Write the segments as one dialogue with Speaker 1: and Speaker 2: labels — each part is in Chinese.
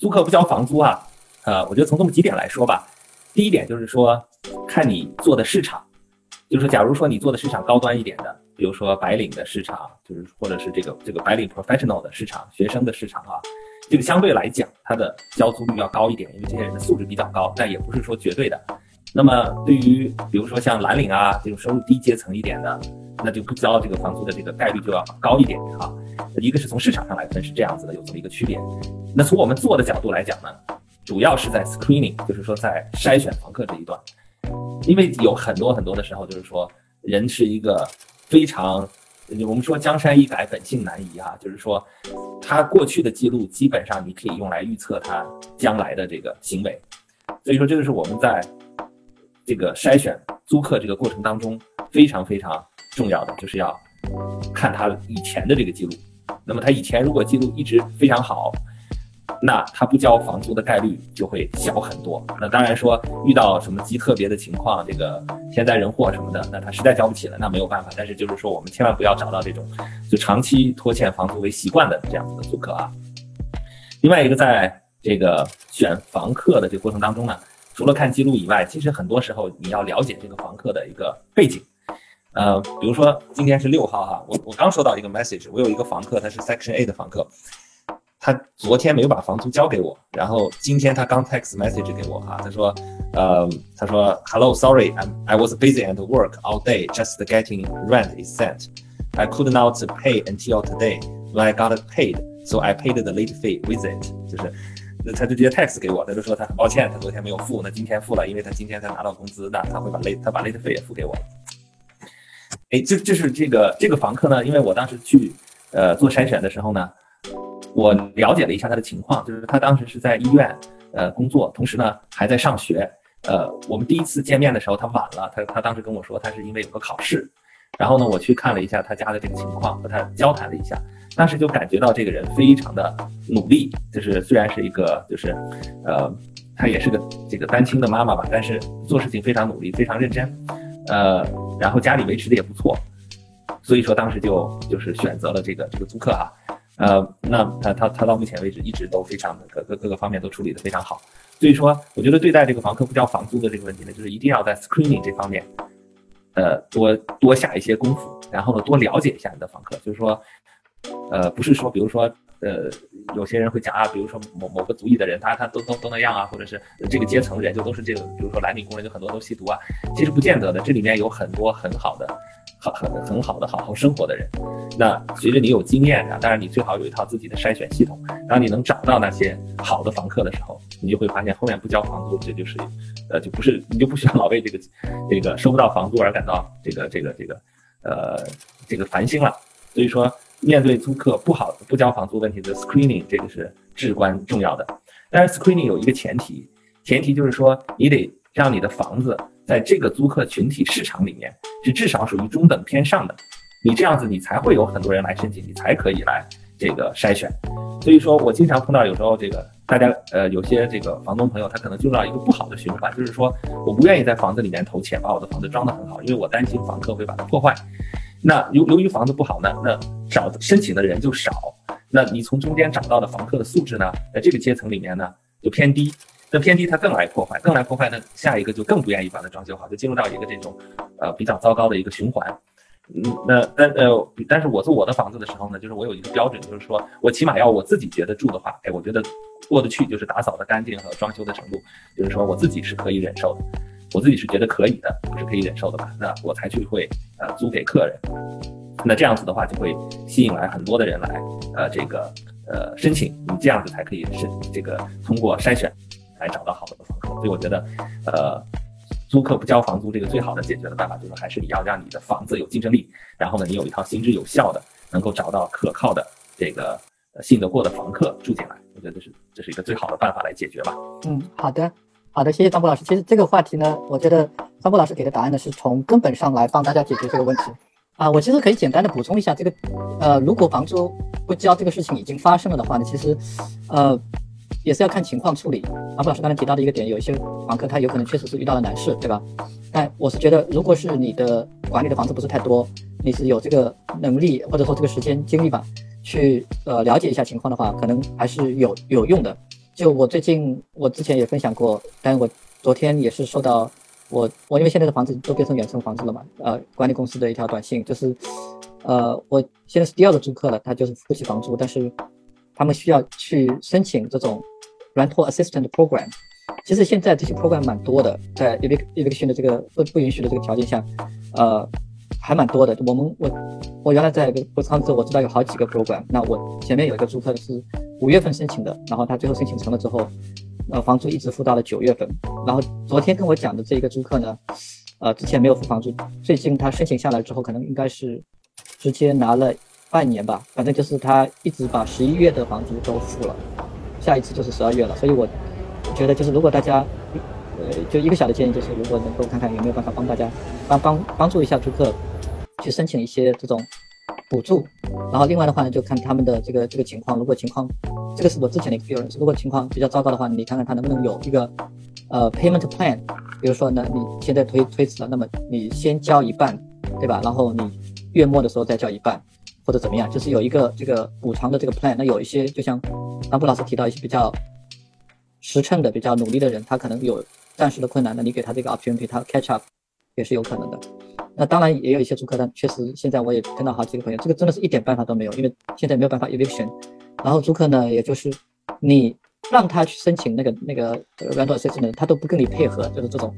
Speaker 1: 租客不交房租啊，呃，我觉得从这么几点来说吧。第一点就是说，看你做的市场，就是假如说你做的市场高端一点的，比如说白领的市场，就是或者是这个这个白领 professional 的市场，学生的市场啊，这个相对来讲，它的交租率要高一点，因为这些人的素质比较高，但也不是说绝对的。那么对于比如说像蓝领啊这种收入低阶层一点的，那就不交这个房租的这个概率就要高一点啊。一个是从市场上来分是这样子的，有这么一个区别。那从我们做的角度来讲呢？主要是在 screening，就是说在筛选房客这一段，因为有很多很多的时候，就是说人是一个非常，我们说江山易改，本性难移啊，就是说他过去的记录基本上你可以用来预测他将来的这个行为，所以说这个是我们在这个筛选租客这个过程当中非常非常重要的，就是要看他以前的这个记录，那么他以前如果记录一直非常好。那他不交房租的概率就会小很多。那当然说遇到什么极特别的情况，这个天灾人祸什么的，那他实在交不起了，那没有办法。但是就是说，我们千万不要找到这种就长期拖欠房租为习惯的这样子的租客啊。另外一个，在这个选房客的这个过程当中呢，除了看记录以外，其实很多时候你要了解这个房客的一个背景。呃，比如说今天是六号哈，我我刚收到一个 message，我有一个房客，他是 Section A 的房客。他昨天没有把房租交给我，然后今天他刚 text message 给我哈，他说，呃，他说，Hello，Sorry，I I was busy at work all day, just getting rent is sent. I could not pay until today when I got paid, so I paid the late fee with it. 就是，他就直接 text 给我，他就说他很抱歉，他昨天没有付，那今天付了，因为他今天才拿到工资，那他会把 late 他把 late 费也付给我。哎，就就是这个这个房客呢，因为我当时去呃做筛选的时候呢。我了解了一下他的情况，就是他当时是在医院，呃，工作，同时呢还在上学。呃，我们第一次见面的时候他晚了，他他当时跟我说他是因为有个考试。然后呢，我去看了一下他家的这个情况，和他交谈了一下，当时就感觉到这个人非常的努力，就是虽然是一个就是，呃，他也是个这个单亲的妈妈吧，但是做事情非常努力，非常认真。呃，然后家里维持的也不错，所以说当时就就是选择了这个这个租客哈。呃，那他他他到目前为止一直都非常的各各各个方面都处理的非常好，所以说我觉得对待这个房客不交房租的这个问题呢，就是一定要在 screening 这方面，呃，多多下一些功夫，然后呢多了解一下你的房客，就是说，呃，不是说比如说呃有些人会讲啊，比如说某某个族裔的人，他他都都都那样啊，或者是这个阶层人就都是这个，比如说蓝领工人就很多都吸毒啊，其实不见得的，这里面有很多很好的。好很很好的好好生活的人，那随着你有经验啊，当然你最好有一套自己的筛选系统。当你能找到那些好的房客的时候，你就会发现后面不交房租，这就是，呃，就不是你就不需要老为这个这个收不到房租而感到这个这个这个呃这个烦心了。所以说，面对租客不好不交房租问题的 screening，这个是至关重要的。但是 screening 有一个前提，前提就是说你得让你的房子。在这个租客群体市场里面，是至少属于中等偏上的，你这样子你才会有很多人来申请，你才可以来这个筛选。所以说我经常碰到有时候这个大家呃有些这个房东朋友他可能进入到一个不好的循环，就是说我不愿意在房子里面投钱，把我的房子装得很好，因为我担心房客会把它破坏。那由由于房子不好呢，那找申请的人就少，那你从中间找到的房客的素质呢，在这个阶层里面呢就偏低。那偏低，它更来破坏，更来破坏，那下一个就更不愿意把它装修好，就进入到一个这种，呃，比较糟糕的一个循环。嗯，那但呃，但是我做我的房子的时候呢，就是我有一个标准，就是说我起码要我自己觉得住的话，哎，我觉得过得去，就是打扫的干净和装修的程度，就是说我自己是可以忍受的，我自己是觉得可以的，是可以忍受的吧？那我才去会呃租给客人。那这样子的话，就会吸引来很多的人来，呃，这个呃申请，你这样子才可以申这个通过筛选。来找到好的房客，所以我觉得，呃，租客不交房租这个最好的解决的办法，就是还是你要让你的房子有竞争力，然后呢，你有一套行之有效的，能够找到可靠的这个呃信得过的房客住进来。我觉得这是这是一个最好的办法来解决吧。
Speaker 2: 嗯，好的，好的，谢谢张博老师。其实这个话题呢，我觉得张博老师给的答案呢，是从根本上来帮大家解决这个问题。啊，我其实可以简单的补充一下，这个，呃，如果房租不交这个事情已经发生了的话呢，其实，呃。也是要看情况处理。阿布老师刚才提到的一个点，有一些房客他有可能确实是遇到了难事，对吧？但我是觉得，如果是你的管理的房子不是太多，你是有这个能力或者说这个时间精力吧，去呃了解一下情况的话，可能还是有有用的。就我最近我之前也分享过，但我昨天也是收到我我因为现在的房子都变成远程房子了嘛，呃，管理公司的一条短信，就是呃，我现在是第二个租客了，他就是付不起房租，但是他们需要去申请这种 rental assistant program。其实现在这些 program 蛮多的，在 evic eviction 的这个不不允许的这个条件下，呃，还蛮多的。我们我我原来在不仓子，我知道有好几个 program。那我前面有一个租客是五月份申请的，然后他最后申请成了之后，呃，房租一直付到了九月份。然后昨天跟我讲的这一个租客呢，呃，之前没有付房租，最近他申请下来之后，可能应该是直接拿了半年吧，反正就是他一直把十一月的房租都付了，下一次就是十二月了。所以我。觉得就是如果大家，呃，就一个小的建议就是，如果能够看看有没有办法帮大家帮帮帮助一下租客去申请一些这种补助，然后另外的话呢，就看他们的这个这个情况。如果情况，这个是我之前的 experience，如果情况比较糟糕的话，你看看他能不能有一个呃 payment plan，比如说呢，你现在推推迟了，那么你先交一半，对吧？然后你月末的时候再交一半，或者怎么样，就是有一个这个补偿的这个 plan。那有一些就像张布老师提到一些比较。实诚的、比较努力的人，他可能有暂时的困难，那你给他这个 option，给他 catch up 也是有可能的。那当然也有一些租客，但确实现在我也跟到好几个朋友，这个真的是一点办法都没有，因为现在没有办法 eviction。然后租客呢，也就是你让他去申请那个那个 rental assistance，他都不跟你配合，就是这种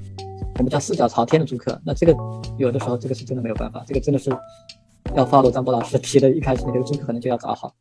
Speaker 2: 我们叫四脚朝天的租客。那这个有的时候这个是真的没有办法，这个真的是要 follow 张波老师提的，一开始那个租客可能就要找好。